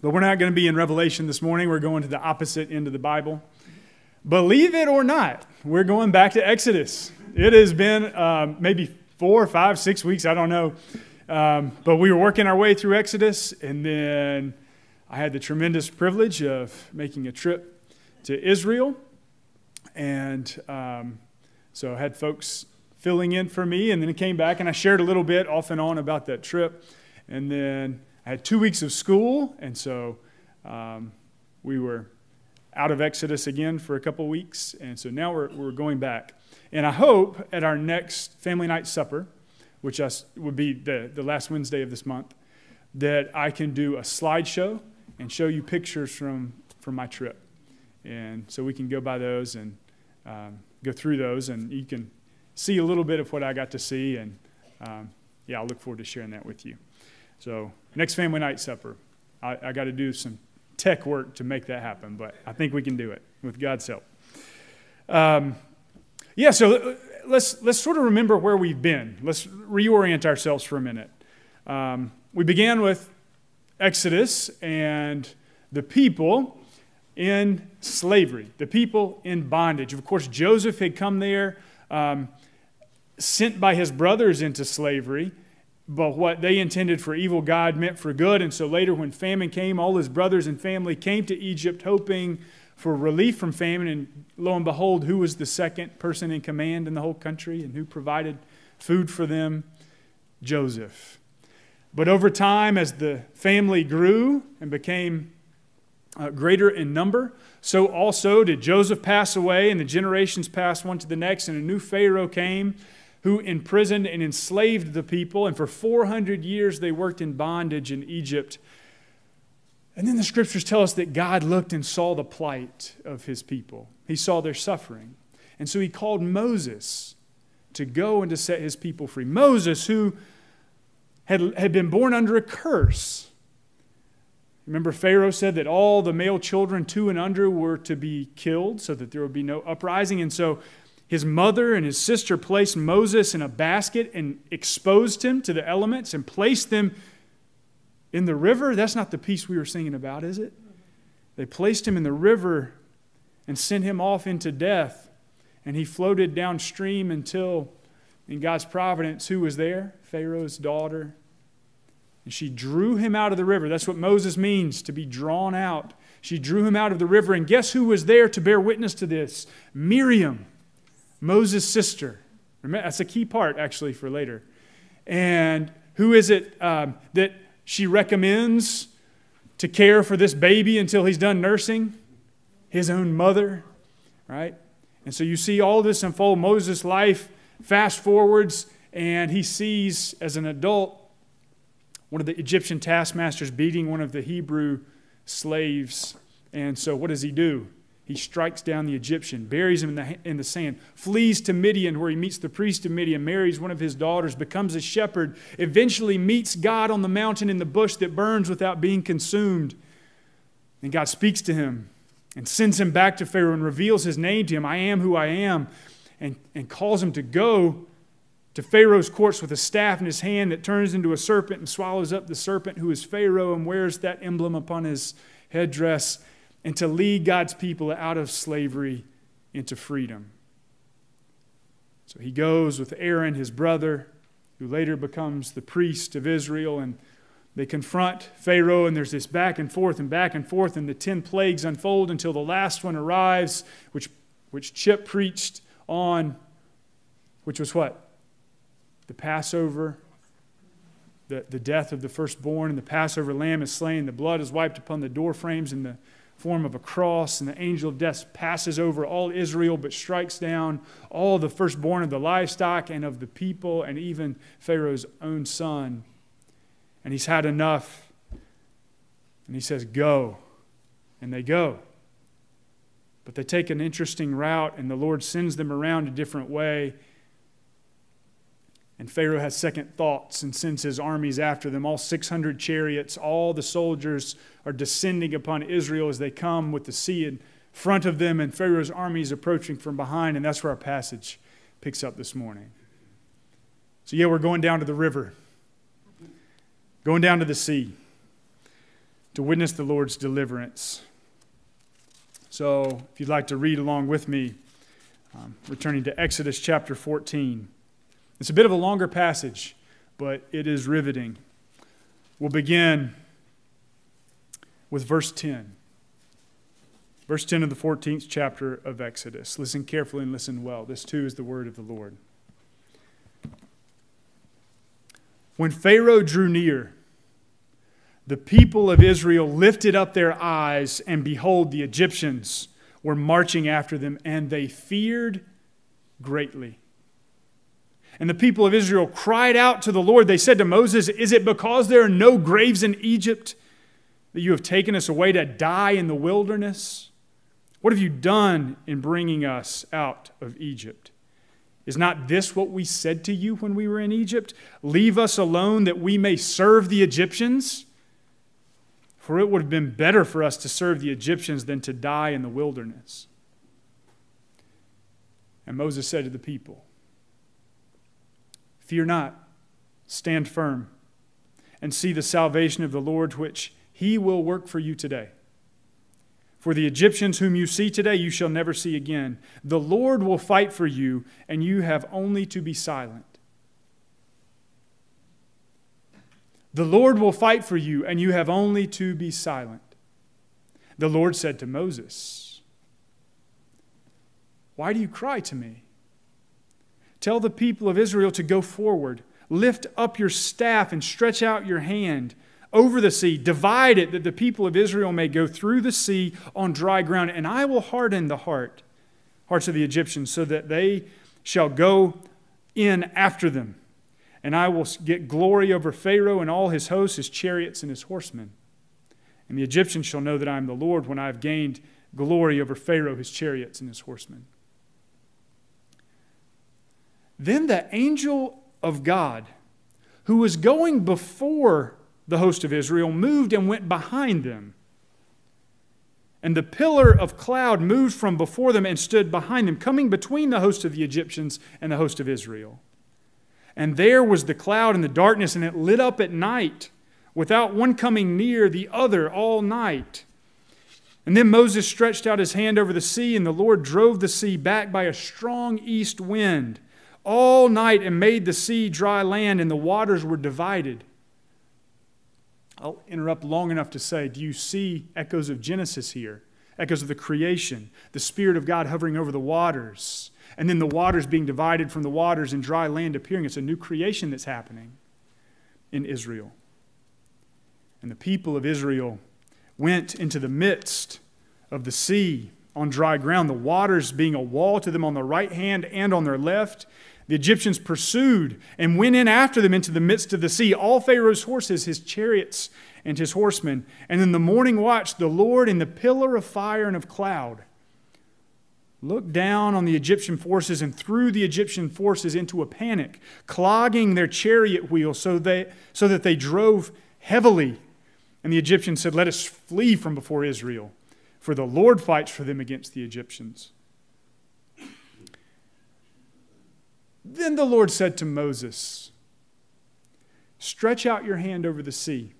But we're not going to be in Revelation this morning. We're going to the opposite end of the Bible. Believe it or not, we're going back to Exodus. It has been um, maybe four, five, six weeks, I don't know. Um, but we were working our way through Exodus, and then I had the tremendous privilege of making a trip to Israel. And um, so I had folks filling in for me, and then I came back and I shared a little bit off and on about that trip. And then I had two weeks of school, and so um, we were out of Exodus again for a couple weeks, and so now we're, we're going back. And I hope at our next family night supper, which would be the, the last Wednesday of this month, that I can do a slideshow and show you pictures from, from my trip. And so we can go by those and um, go through those, and you can see a little bit of what I got to see. And um, yeah, I'll look forward to sharing that with you. So, next family night supper. I, I got to do some tech work to make that happen, but I think we can do it with God's help. Um, yeah, so uh, let's, let's sort of remember where we've been. Let's reorient ourselves for a minute. Um, we began with Exodus and the people in slavery, the people in bondage. Of course, Joseph had come there, um, sent by his brothers into slavery but what they intended for evil, God meant for good. And so later, when famine came, all his brothers and family came to Egypt hoping for relief from famine. And lo and behold, who was the second person in command in the whole country and who provided food for them? Joseph. But over time, as the family grew and became uh, greater in number, so also did Joseph pass away, and the generations passed one to the next, and a new Pharaoh came who imprisoned and enslaved the people, and for 400 years they worked in bondage in Egypt. And then the scriptures tell us that God looked and saw the plight of his people, he saw their suffering. And so he called Moses to go and to set his people free. Moses, who had, had been born under a curse. Remember, Pharaoh said that all the male children two and under were to be killed so that there would be no uprising. And so his mother and his sister placed Moses in a basket and exposed him to the elements and placed them in the river. That's not the piece we were singing about, is it? They placed him in the river and sent him off into death. And he floated downstream until, in God's providence, who was there? Pharaoh's daughter. And she drew him out of the river. That's what Moses means, to be drawn out. She drew him out of the river. And guess who was there to bear witness to this? Miriam Moses' sister. That's a key part, actually, for later. And who is it um, that she recommends to care for this baby until he's done nursing? His own mother, right? And so you see all this unfold. Moses' life fast forwards, and he sees as an adult one of the Egyptian taskmasters beating one of the Hebrew slaves. And so what does he do? He strikes down the Egyptian, buries him in the, in the sand, flees to Midian, where he meets the priest of Midian, marries one of his daughters, becomes a shepherd, eventually meets God on the mountain in the bush that burns without being consumed. And God speaks to him and sends him back to Pharaoh and reveals his name to him I am who I am, and, and calls him to go to Pharaoh's courts with a staff in his hand that turns into a serpent and swallows up the serpent who is Pharaoh and wears that emblem upon his headdress and to lead God's people out of slavery into freedom. So he goes with Aaron, his brother, who later becomes the priest of Israel, and they confront Pharaoh, and there's this back and forth and back and forth, and the ten plagues unfold until the last one arrives, which, which Chip preached on, which was what? The Passover, the, the death of the firstborn, and the Passover lamb is slain, the blood is wiped upon the doorframes, and the form of a cross, and the angel of death passes over all Israel but strikes down all the firstborn of the livestock and of the people, and even Pharaoh's own son. And he's had enough. And he says, Go. And they go. But they take an interesting route, and the Lord sends them around a different way. And Pharaoh has second thoughts and sends his armies after them. All 600 chariots, all the soldiers are descending upon Israel as they come with the sea in front of them, and Pharaoh's army is approaching from behind. And that's where our passage picks up this morning. So, yeah, we're going down to the river, going down to the sea to witness the Lord's deliverance. So, if you'd like to read along with me, um, returning to Exodus chapter 14. It's a bit of a longer passage, but it is riveting. We'll begin with verse 10. Verse 10 of the 14th chapter of Exodus. Listen carefully and listen well. This too is the word of the Lord. When Pharaoh drew near, the people of Israel lifted up their eyes, and behold, the Egyptians were marching after them, and they feared greatly. And the people of Israel cried out to the Lord. They said to Moses, Is it because there are no graves in Egypt that you have taken us away to die in the wilderness? What have you done in bringing us out of Egypt? Is not this what we said to you when we were in Egypt? Leave us alone that we may serve the Egyptians? For it would have been better for us to serve the Egyptians than to die in the wilderness. And Moses said to the people, Fear not, stand firm, and see the salvation of the Lord, which he will work for you today. For the Egyptians whom you see today, you shall never see again. The Lord will fight for you, and you have only to be silent. The Lord will fight for you, and you have only to be silent. The Lord said to Moses, Why do you cry to me? Tell the people of Israel to go forward. Lift up your staff and stretch out your hand over the sea. Divide it that the people of Israel may go through the sea on dry ground. And I will harden the heart, hearts of the Egyptians, so that they shall go in after them. And I will get glory over Pharaoh and all his hosts, his chariots, and his horsemen. And the Egyptians shall know that I am the Lord when I have gained glory over Pharaoh, his chariots, and his horsemen. Then the angel of God, who was going before the host of Israel, moved and went behind them. And the pillar of cloud moved from before them and stood behind them, coming between the host of the Egyptians and the host of Israel. And there was the cloud and the darkness, and it lit up at night, without one coming near the other all night. And then Moses stretched out his hand over the sea, and the Lord drove the sea back by a strong east wind all night and made the sea dry land, and the waters were divided. I'll interrupt long enough to say, do you see echoes of Genesis here? Echoes of the creation, the Spirit of God hovering over the waters, and then the waters being divided from the waters and dry land appearing. It's a new creation that's happening in Israel. And the people of Israel went into the midst of the sea on dry ground, the waters being a wall to them on the right hand and on their left. The Egyptians pursued and went in after them into the midst of the sea, all Pharaoh's horses, his chariots, and his horsemen. And in the morning watch, the Lord in the pillar of fire and of cloud looked down on the Egyptian forces and threw the Egyptian forces into a panic, clogging their chariot wheels so, they, so that they drove heavily. And the Egyptians said, Let us flee from before Israel, for the Lord fights for them against the Egyptians. Then the Lord said to Moses, Stretch out your hand over the sea,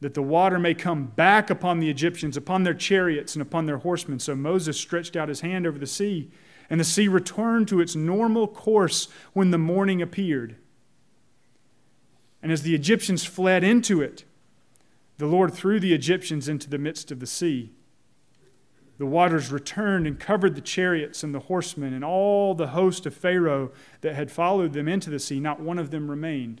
that the water may come back upon the Egyptians, upon their chariots, and upon their horsemen. So Moses stretched out his hand over the sea, and the sea returned to its normal course when the morning appeared. And as the Egyptians fled into it, the Lord threw the Egyptians into the midst of the sea the waters returned and covered the chariots and the horsemen and all the host of Pharaoh that had followed them into the sea. Not one of them remained.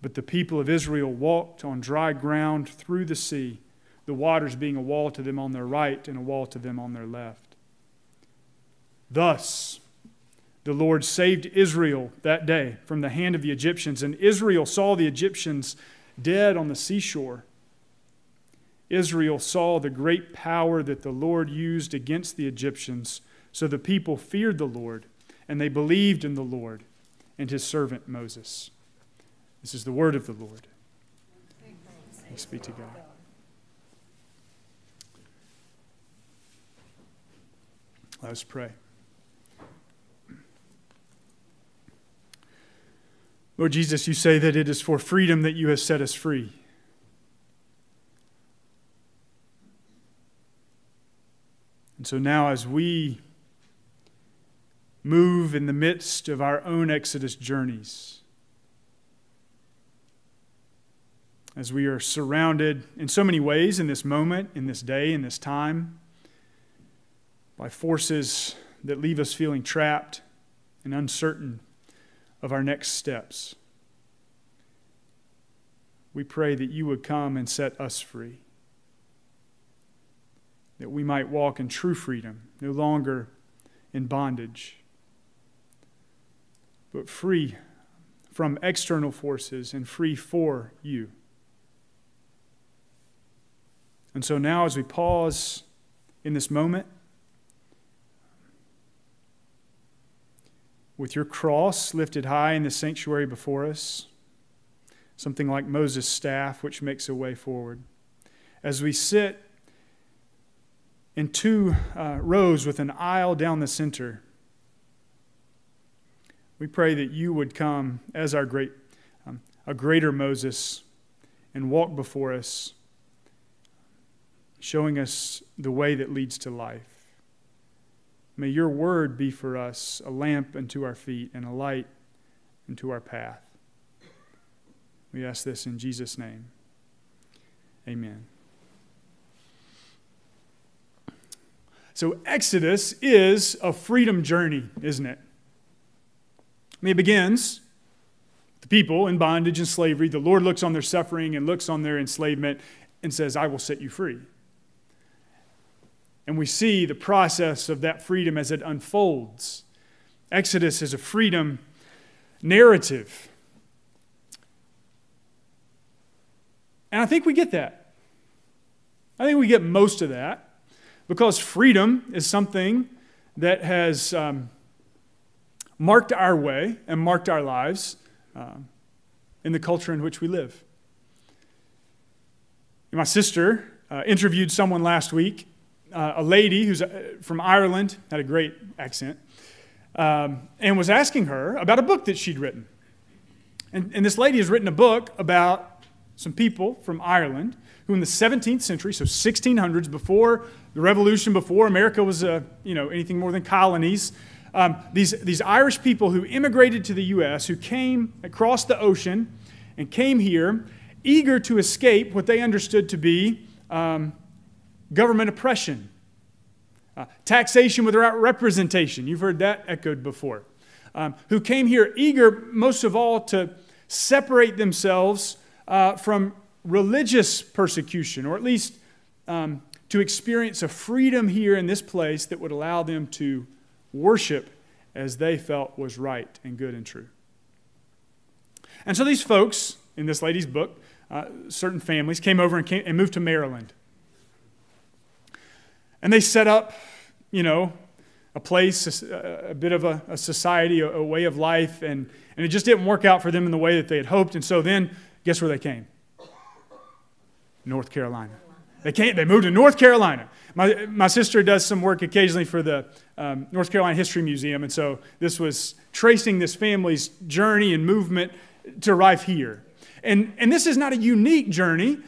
But the people of Israel walked on dry ground through the sea, the waters being a wall to them on their right and a wall to them on their left. Thus, the Lord saved Israel that day from the hand of the Egyptians, and Israel saw the Egyptians dead on the seashore. Israel saw the great power that the Lord used against the Egyptians, so the people feared the Lord, and they believed in the Lord and his servant Moses. This is the word of the Lord. Thanks be to God. Let us pray. Lord Jesus, you say that it is for freedom that you have set us free. And so now, as we move in the midst of our own Exodus journeys, as we are surrounded in so many ways in this moment, in this day, in this time, by forces that leave us feeling trapped and uncertain of our next steps. We pray that you would come and set us free, that we might walk in true freedom, no longer in bondage, but free from external forces and free for you. And so now, as we pause in this moment, with your cross lifted high in the sanctuary before us, something like Moses' staff, which makes a way forward. As we sit in two uh, rows with an aisle down the center, we pray that you would come as our great, um, a greater Moses and walk before us, showing us the way that leads to life. May your word be for us a lamp unto our feet and a light unto our path. We ask this in Jesus' name. Amen. So, Exodus is a freedom journey, isn't it? I mean, it begins the people in bondage and slavery. The Lord looks on their suffering and looks on their enslavement and says, I will set you free. And we see the process of that freedom as it unfolds. Exodus is a freedom narrative. And I think we get that. I think we get most of that because freedom is something that has um, marked our way and marked our lives um, in the culture in which we live. my sister uh, interviewed someone last week uh, a lady who's uh, from Ireland, had a great accent, um, and was asking her about a book that she'd written. And, and this lady has written a book about some people from Ireland who, in the 17th century, so 1600s, before the Revolution, before America was uh, you know, anything more than colonies, um, these, these Irish people who immigrated to the U.S., who came across the ocean and came here eager to escape what they understood to be um, government oppression, uh, taxation without representation. You've heard that echoed before. Um, who came here eager, most of all, to separate themselves uh, from religious persecution, or at least um, to experience a freedom here in this place that would allow them to worship as they felt was right and good and true. And so these folks in this lady's book, uh, certain families, came over and, came, and moved to Maryland. And they set up, you know, a place, a, a bit of a, a society, a, a, way of life, and, and it just didn't work out for them in the way that they had hoped. And so then, guess where they came? North Carolina. They, came, they moved to North Carolina. My, my sister does some work occasionally for the um, North Carolina History Museum, and so this was tracing this family's journey and movement to arrive here. And, and this is not a unique journey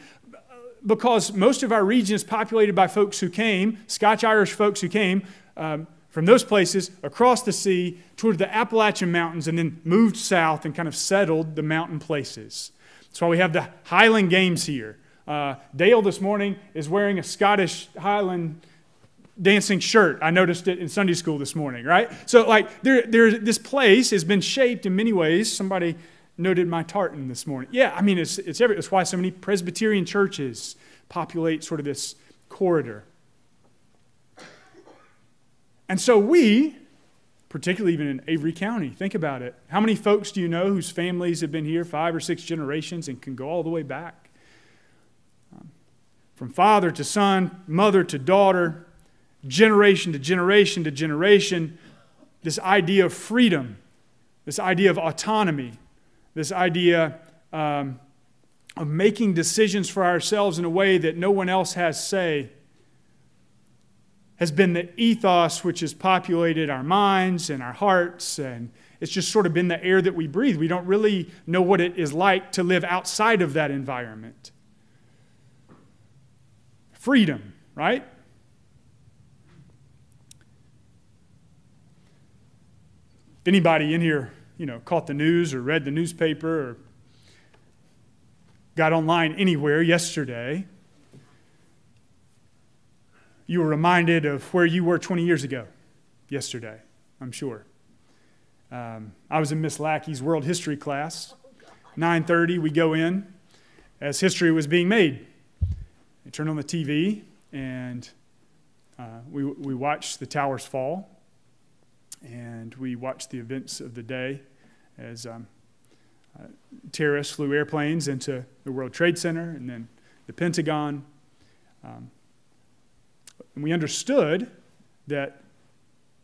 because most of our region is populated by folks who came, Scotch Irish folks who came um, from those places across the sea toward the Appalachian Mountains and then moved south and kind of settled the mountain places. That's why we have the Highland Games here. Uh, Dale this morning is wearing a Scottish Highland dancing shirt. I noticed it in Sunday school this morning, right? So, like, there, this place has been shaped in many ways. Somebody noted my tartan this morning. Yeah, I mean, it's, it's, every, it's why so many Presbyterian churches populate sort of this corridor. And so we, particularly even in Avery County, think about it. How many folks do you know whose families have been here five or six generations and can go all the way back? Um, from father to son, mother to daughter, generation to generation to generation, this idea of freedom, this idea of autonomy, this idea um, of making decisions for ourselves in a way that no one else has say has been the ethos which has populated our minds and our hearts and it's just sort of been the air that we breathe. We don't really know what it is like to live outside of that environment. Freedom right? Anybody in here you know, caught the news or read the newspaper or got online anywhere yesterday, you were reminded of where you were 20 years ago yesterday, I'm sure. Um, I was in Miss Lackey's world history class. 9:30, we go in as history was being made. I turn on the TV and uh, we, we watch the towers fall and we watch the events of the day as um, uh, terrorists flew airplanes into the World Trade Center and then the Pentagon. Um, and we understood that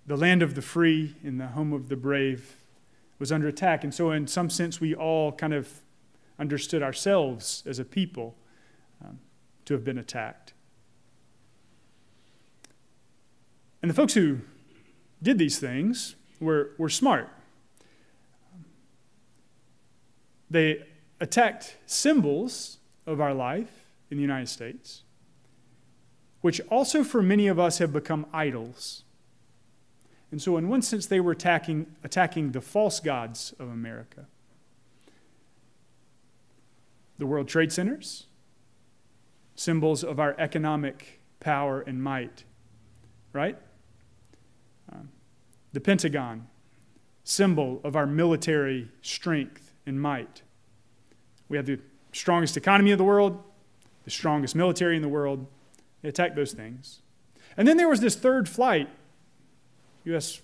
the land of the free and the home of the brave was under attack. And so, in some sense, we all kind of understood ourselves as a people um, to have been attacked. And the folks who did these things were, were smart. They attacked symbols of our life in the United States, which also for many of us have become idols. And so, in one sense, they were attacking, attacking the false gods of America. The World Trade Centers, symbols of our economic power and might, right? Um, the Pentagon, symbol of our military strength and might. We have the strongest economy of the world, the strongest military in the world. They attacked those things. And then there was this third flight, U.S.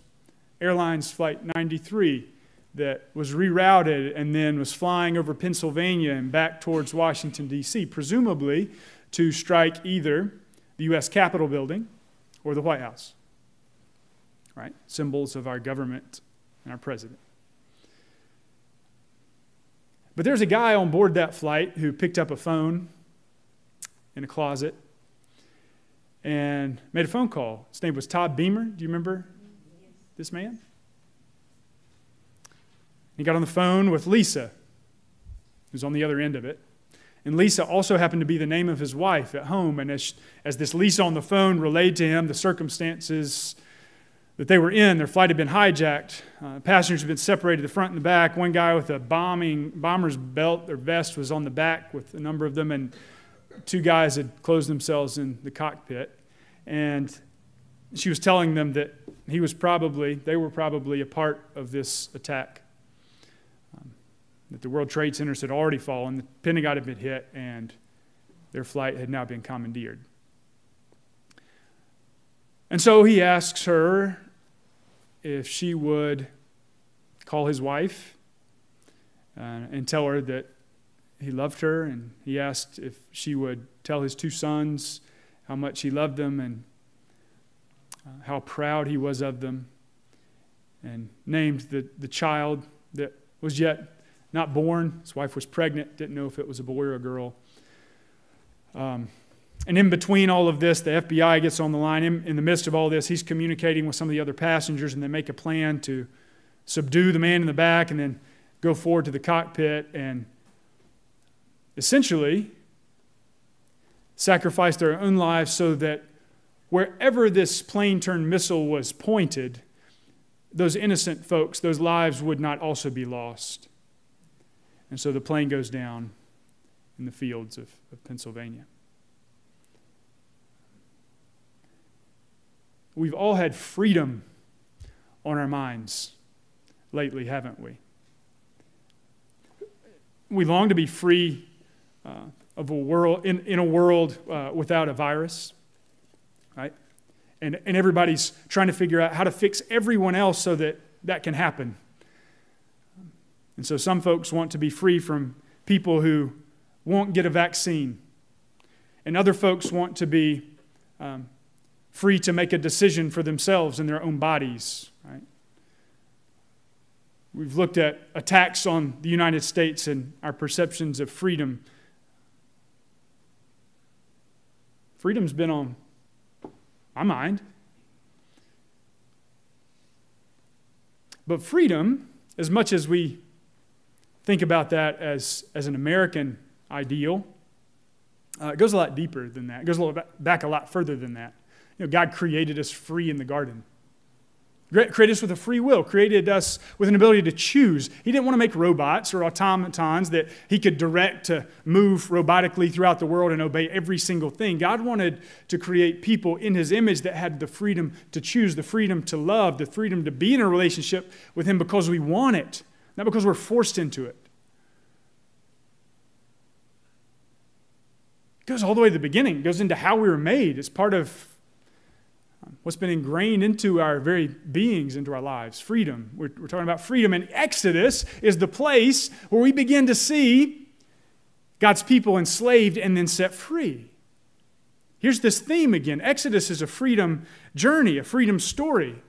Airlines Flight 93, that was rerouted and then was flying over Pennsylvania and back towards Washington, D.C., presumably to strike either the U.S. Capitol building or the White House. Right? Symbols of our government and our president. But there's a guy on board that flight who picked up a phone in a closet and made a phone call. His name was Todd Beamer. Do you remember this man? He got on the phone with Lisa, who's on the other end of it. And Lisa also happened to be the name of his wife at home. And as, as this Lisa on the phone relayed to him the circumstances that they were in. Their flight had been hijacked. Uh, passengers had been separated, the front and the back. One guy with a bombing bomber's belt or vest was on the back with a number of them, and two guys had closed themselves in the cockpit. And she was telling them that he was probably, they were probably a part of this attack. Um, that the World Trade Centers had already fallen, the Pentagon had been hit, and their flight had now been commandeered. And so he asks her if she would call his wife uh, and tell her that he loved her, and he asked if she would tell his two sons how much he loved them and uh, how proud he was of them, and named the, the child that was yet not born. His wife was pregnant, didn't know if it was a boy or a girl. Um, and in between all of this, the FBI gets on the line. In, in, the midst of all this, he's communicating with some of the other passengers, and they make a plan to subdue the man in the back and then go forward to the cockpit and essentially sacrifice their own lives so that wherever this plane turned missile was pointed, those innocent folks, those lives would not also be lost. And so the plane goes down in the fields of, of Pennsylvania. We've all had freedom on our minds lately, haven't we? We long to be free uh, of a world in, in a world uh, without a virus, right? And, and everybody's trying to figure out how to fix everyone else so that that can happen. And so some folks want to be free from people who won't get a vaccine. And other folks want to be um, free to make a decision for themselves in their own bodies. Right? We've looked at attacks on the United States and our perceptions of freedom. Freedom's been on my mind. But freedom, as much as we think about that as, as an American ideal, uh, it goes a lot deeper than that. It goes a little back a lot further than that. Know, God created us free in the garden. created us with a free will, created us with an ability to choose. He didn't want to make robots or automatons that he could direct to move robotically throughout the world and obey every single thing. God wanted to create people in his image that had the freedom to choose, the freedom to love, the freedom to be in a relationship with him because we want it, not because we're forced into it. It goes all the way to the beginning, it goes into how we were made. It's part of what's been ingrained into our very beings, into our lives. Freedom. We're, we're, talking about freedom. And Exodus is the place where we begin to see God's people enslaved and then set free. Here's this theme again Exodus is a freedom journey, a freedom story.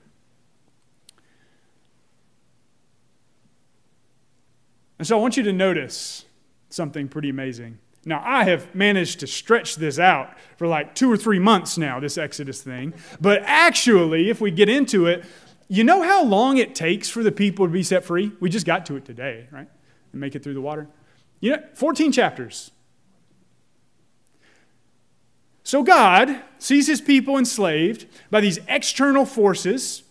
And so I want you to notice something pretty amazing. Now, I have managed to stretch this out for like two or three months now, this Exodus thing. But actually, if we get into it, you know how long it takes for the people to be set free? We just got to it today, right? And make it through the water. You know, 14 chapters. So God sees his people enslaved by these external forces.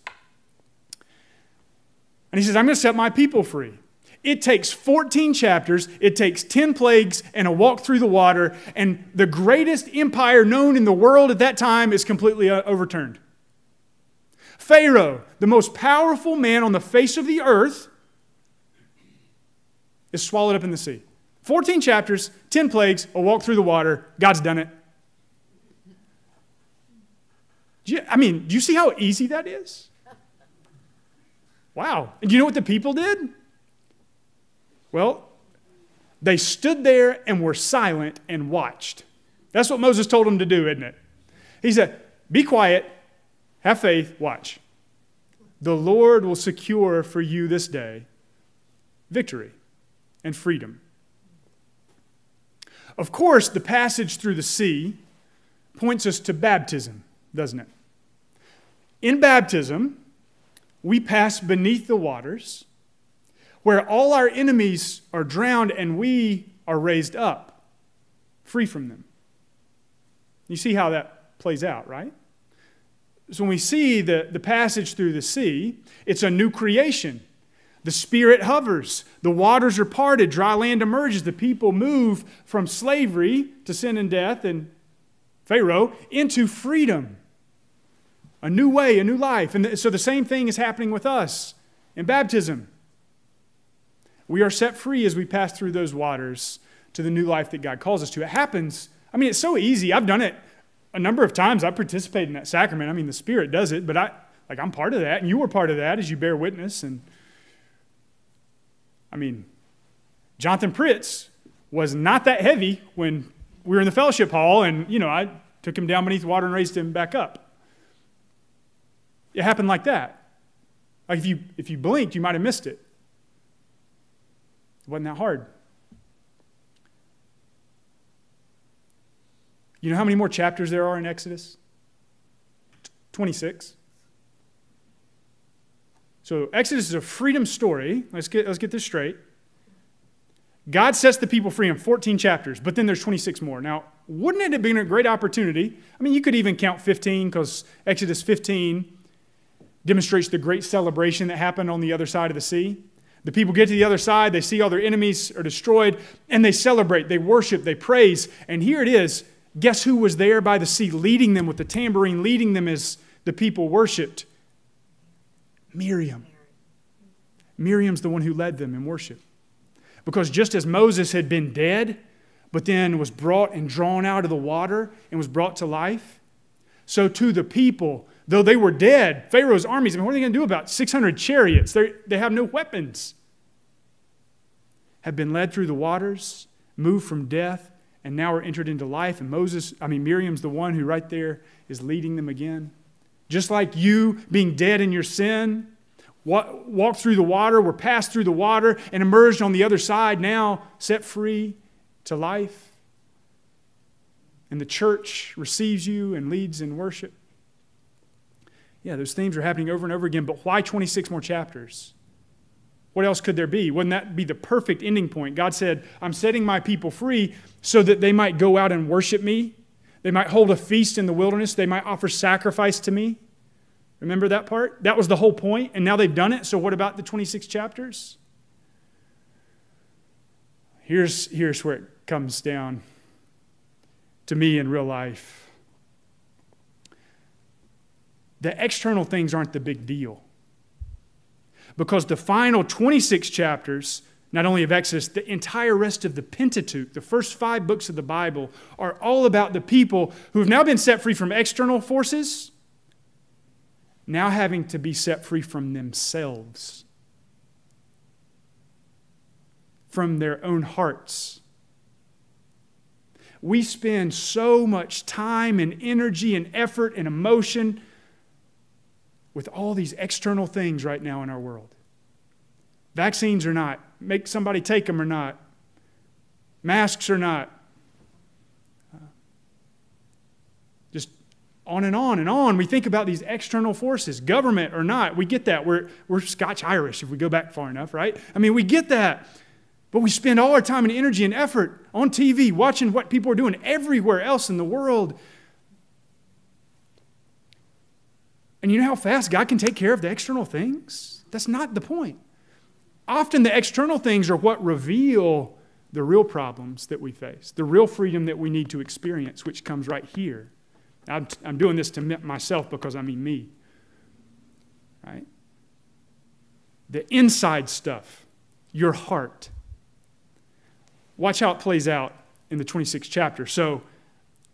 And he says, I'm going to set my people free. It takes 14 chapters, it takes 10 plagues and a walk through the water, and the greatest empire known in the world at that time is completely uh, overturned. Pharaoh, the most powerful man on the face of the earth, is swallowed up in the sea. 14 chapters, 10 plagues, a walk through the water. God's done it. You, I mean, do you see how easy that is? Wow. And do you know what the people did? Well, they stood there and were silent and watched. That's what Moses told them to do, isn't it? He said, Be quiet, have faith, watch. The Lord will secure for you this day victory and freedom. Of course, the passage through the sea points us to baptism, doesn't it? In baptism, we pass beneath the waters where all our enemies are drowned and we are raised up, free from them. You see how that plays out, right? So when we see the, the passage through the sea, it's a new creation. The Spirit hovers, the waters are parted, dry land emerges, the people move from slavery to sin and death and Pharaoh into freedom. A new way, a new life. And so the same thing is happening with us in baptism. We are set free as we pass through those waters to the new life that God calls us to. It happens. I mean, it's so easy. I've done it a number of times. I participate in that sacrament. I mean, the Spirit does it, but I like I'm part of that, and you were part of that as you bear witness. And I mean, Jonathan Pritz was not that heavy when we were in the fellowship hall, and you know, I took him down beneath water and raised him back up. It happened like that. Like if you if you blinked, you might have missed it. It wasn't that hard. You know how many more chapters there are in Exodus? 26. So Exodus is a freedom story. Let's get, let's get this straight. God sets the people free in 14 chapters, but then there's 26 more. Now, wouldn't it have been a great opportunity? I mean, you could even count 15 because Exodus 15 demonstrates the great celebration that happened on the other side of the sea. The people get to the other side, they see all their enemies are destroyed, and they celebrate, they worship, they praise. And here it is. Guess who was there by the sea leading them with the tambourine, leading them as the people worshiped? Miriam. Miriam's the one who led them in worship. Because just as Moses had been dead, but then was brought and drawn out of the water and was brought to life, so too the people Though they were dead, Pharaoh's armies, I mean, what are they going to do about 600 chariots? They're, they have no weapons. Have been led through the waters, moved from death, and now are entered into life. And Moses, I mean, Miriam's the one who right there is leading them again. Just like you being dead in your sin, walked through the water, were passed through the water, and emerged on the other side, now set free to life. And the church receives you and leads in worship. Yeah, those themes are happening over and over again, but why 26 more chapters? What else could there be? Wouldn't that be the perfect ending point? God said, I'm setting my people free so that they might go out and worship me. They might hold a feast in the wilderness. They might offer sacrifice to me. Remember that part? That was the whole point, and now they've done it. So, what about the 26 chapters? Here's, here's where it comes down to me in real life. The external things aren't the big deal. Because the final 26 chapters, not only of Exodus, the entire rest of the Pentateuch, the first five books of the Bible, are all about the people who have now been set free from external forces, now having to be set free from themselves, from their own hearts. We spend so much time and energy and effort and emotion with all these external things right now in our world. Vaccines or not, make somebody take them or not, masks or not. Just on and on and on. We think about these external forces, government or not. We get that. We're, we're Scotch Irish if we go back far enough, right? I mean, we get that. But we spend all our time and energy and effort on TV watching what people are doing everywhere else in the world And you know how fast God can take care of the external things? That's not the point. Often the external things are what reveal the real problems that we face, the real freedom that we need to experience, which comes right here. I'm, I'm doing this to myself because I mean me. Right? The inside stuff, your heart. Watch how it plays out in the 26th chapter. So,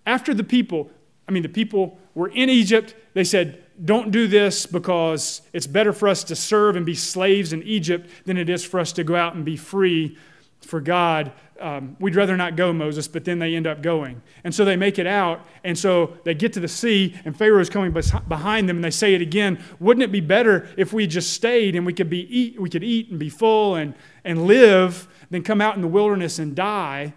after the people, I mean, the people were in Egypt, they said, don't do this because it's better for us to serve and be slaves in Egypt than it is for us to go out and be free for God. Um, we'd rather not go, Moses, but then they end up going. And so they make it out, and so they get to the sea, and Pharaoh is coming behind them, and they say it again. Wouldn't it be better if we just stayed and we could, be eat, we could eat and be full and, and live than come out in the wilderness and die?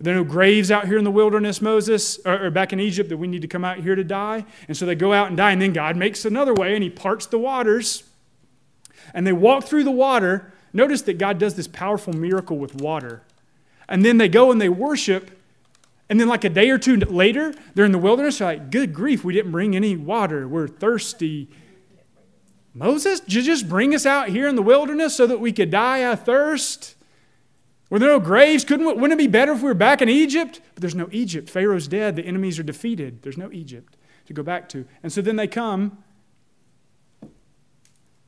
There are no graves out here in the wilderness, Moses, or, or, back in Egypt, that we need to come out here to die. And so they go out and die, and then God makes another way, and He parts the waters. And they walk through the water. Notice that God does this powerful miracle with water. And then they go and they worship. And then, like a day or two later, they're in the wilderness. They're like, Good grief, we didn't bring any water. We're thirsty. Moses, did you just bring us out here in the wilderness so that we could die of thirst? Were there no graves? Couldn't, wouldn't it be better if we were back in Egypt? But there's no Egypt. Pharaoh's dead. The enemies are defeated. There's no Egypt to go back to. And so then they come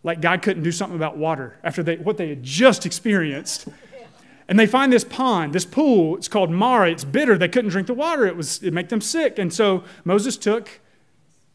like God couldn't do something about water after they, what they had just experienced. And they find this pond, this pool. It's called Marah. It's bitter. They couldn't drink the water. It was it make them sick. And so Moses took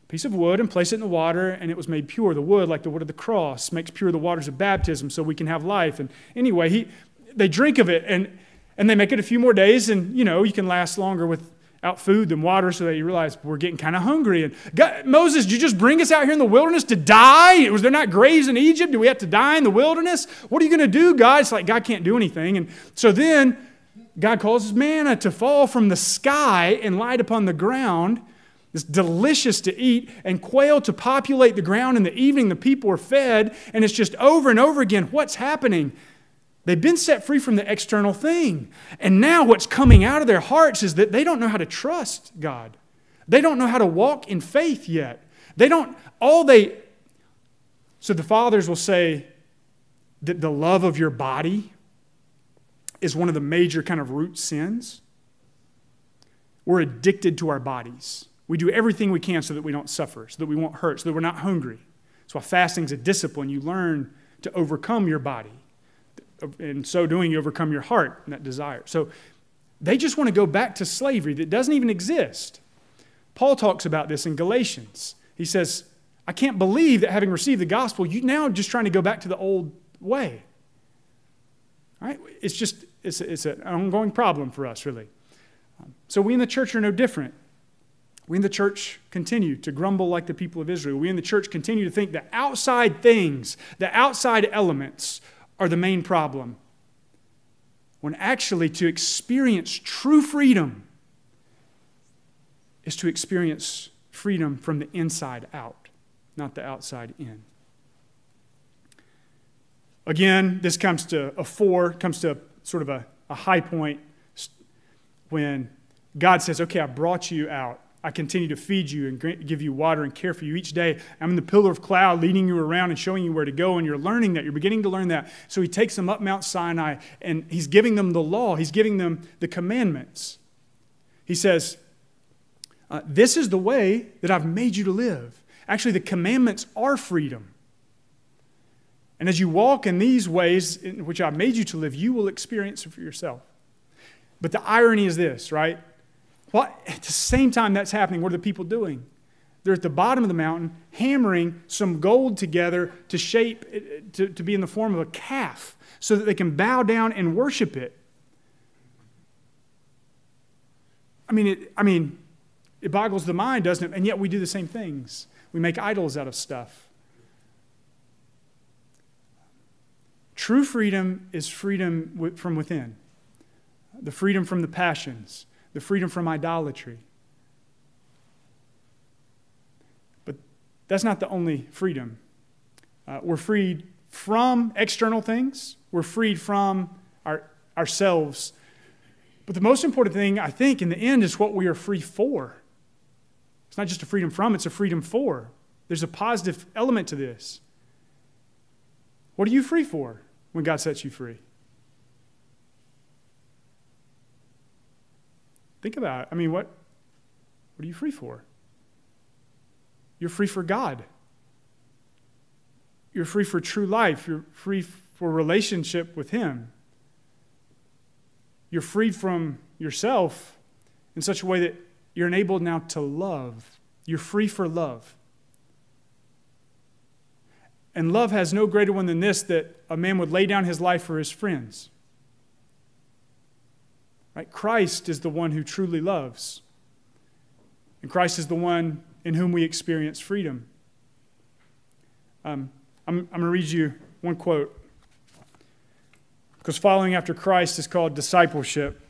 a piece of wood and placed it in the water, and it was made pure. The wood, like the wood of the cross, makes pure the waters of baptism, so we can have life. And anyway, he they drink of it and, and they make it a few more days, and you know, you can last longer without food than water, so that you realize we're getting kind of hungry. And God, Moses, did you just bring us out here in the wilderness to die? Was there not graves in Egypt? Do we have to die in the wilderness? What are you going to do, God? It's like God can't do anything. And so then God causes manna to fall from the sky and light upon the ground. It's delicious to eat, and quail to populate the ground in the evening. The people are fed, and it's just over and over again. What's happening? They've been set free from the external thing. And now what's coming out of their hearts is that they don't know how to trust God. They don't know how to walk in faith yet. They don't, all they, so the fathers will say that the love of your body is one of the major kind of root sins. We're addicted to our bodies. We do everything we can so that we don't suffer, so that we won't hurt, so that we're not hungry. That's why fasting is a discipline. You learn to overcome your body in so doing, you overcome your heart and that desire. So they just want to go back to slavery that doesn't even exist. Paul talks about this in Galatians. He says, I can't believe that having received the gospel, you now just trying to go back to the old way. Right? It's just, it's, it's an ongoing problem for us, really. Um, so we in the church are no different. We in the church continue to grumble like the people of Israel. We in the church continue to think that outside things, the outside elements, are the main problem. When actually, to experience true freedom is to experience freedom from the inside out, not the outside in. Again, this comes to a four, comes to sort of a, a high point when God says, Okay, I brought you out. I continue to feed you and give you water and care for you each day. I'm in the pillar of cloud leading you around and showing you where to go, and you're learning that. You're beginning to learn that. So he takes them up Mount Sinai and he's giving them the law, he's giving them the commandments. He says, uh, This is the way that I've made you to live. Actually, the commandments are freedom. And as you walk in these ways in which I've made you to live, you will experience it for yourself. But the irony is this, right? What, at the same time that's happening, what are the people doing? They're at the bottom of the mountain hammering some gold together to shape, eh, eh, to, to be in the form of a calf so that they can bow down and worship it. I mean, it, I mean, it boggles the mind, doesn't it? And yet we do the same things. We make idols out of stuff. True freedom is freedom from within the freedom from the passions, the freedom from idolatry. But that's not the only freedom. Uh, we're freed from external things, we're freed from our, ourselves. But the most important thing, I think, in the end, is what we are free for. It's not just a freedom from, it's a freedom for. There's a positive element to this. What are you free for when God sets you free? Think about it. I mean, what, what are you free for? You're free for God. You're free for true life. You're free for relationship with Him. You're freed from yourself in such a way that you're enabled now to love. You're free for love. And love has no greater one than this that a man would lay down his life for his friends. Right? Christ is the one who truly loves. And Christ is the one in whom we experience freedom. Um, I'm, I'm going to read you one quote. Because following after Christ is called discipleship.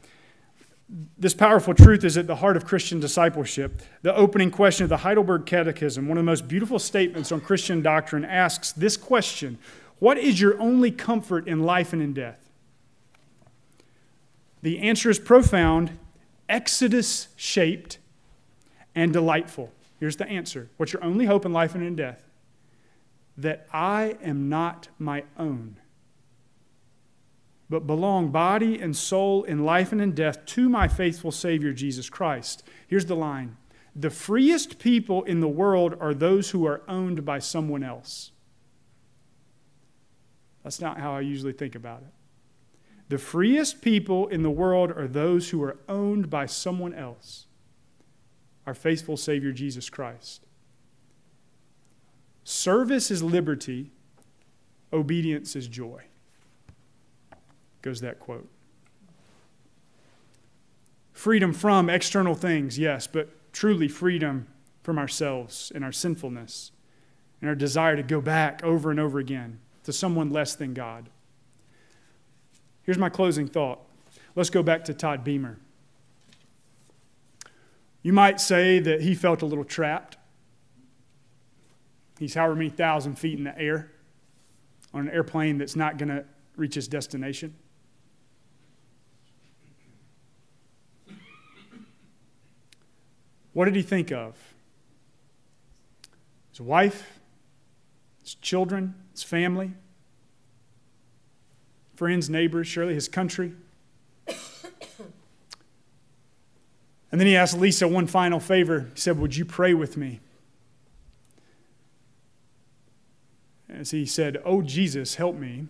This powerful truth is at the heart of Christian discipleship. The opening question of the Heidelberg Catechism, one of the most beautiful statements on Christian doctrine, asks this question What is your only comfort in life and in death? The answer is profound, Exodus shaped, and delightful. Here's the answer What's your only hope in life and in death? That I am not my own, but belong body and soul in life and in death to my faithful Savior, Jesus Christ. Here's the line The freest people in the world are those who are owned by someone else. That's not how I usually think about it. The freest people in the world are those who are owned by someone else, our faithful Savior Jesus Christ. Service is liberty, obedience is joy. Goes that quote. Freedom from external things, yes, but truly freedom from ourselves and our sinfulness and our desire to go back over and over again to someone less than God. Here's my closing thought. Let's go back to Todd Beamer. You might say that he felt a little trapped. He's however many thousand feet in the air on an airplane that's not going to reach his destination. What did he think of? His wife, his children, his family friends, neighbors, surely his country. And then he asked Lisa one final favor. He said, Would you pray with me? As he said, Oh, Jesus, help me.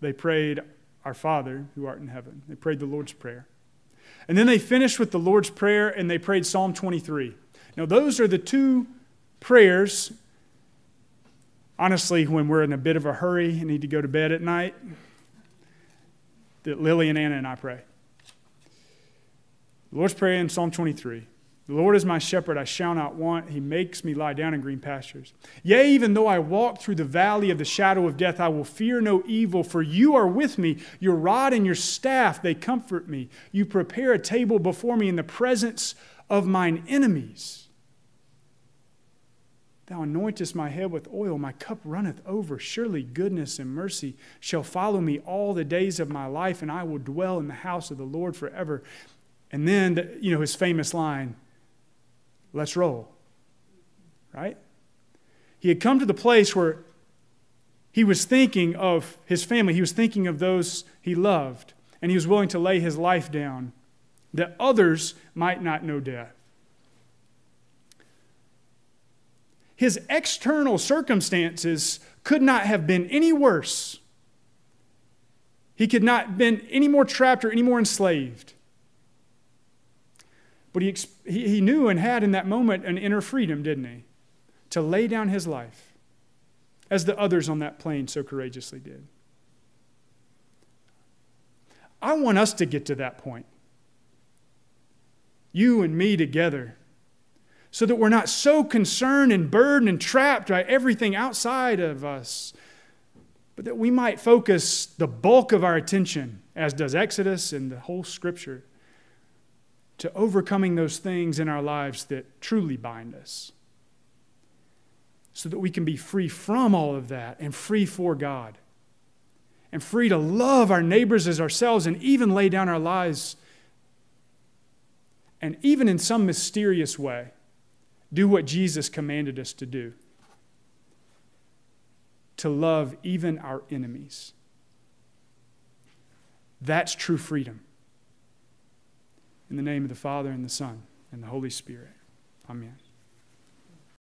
They prayed, Our Father, who art in heaven. They prayed the Lord's Prayer. And then they finished with the Lord's Prayer and they prayed Psalm 23. Now, those are the two prayers, honestly, when we're in a bit of a hurry and need to go to bed at night that Lily and Anna and I pray. The Lord's Prayer in Psalm 23. The Lord is my shepherd, I shall not want. He makes me lie down in green pastures. Yea, even though I walk through the valley of the shadow of death, I will fear no evil, for you are with me. Your rod and your staff, they comfort me. You prepare a table before me in the presence of mine enemies. Thou anointest my head with oil, my cup runneth over. Surely goodness and mercy shall follow me all the days of my life, and I will dwell in the house of the Lord forever. And then, you know, his famous line let's roll. Right? He had come to the place where he was thinking of his family, he was thinking of those he loved, and he was willing to lay his life down that others might not know death. His external circumstances could not have been any worse. He could not have been any more trapped or any more enslaved. But he, he, knew and had in that moment an inner freedom, didn't he? To lay down his life, as the others on that plane so courageously did. I want us to get to that point. You and me together. So that we're not so concerned and burdened and trapped by everything outside of us, but that we might focus the bulk of our attention, as does Exodus and the whole scripture, to overcoming those things in our lives that truly bind us. So that we can be free from all of that and free for God. And free to love our neighbors as ourselves and even lay down our lives. And even in some mysterious way, do what Jesus commanded us to do to love even our enemies. That's true freedom. In the name of the Father, and the Son, and the Holy Spirit. Amen.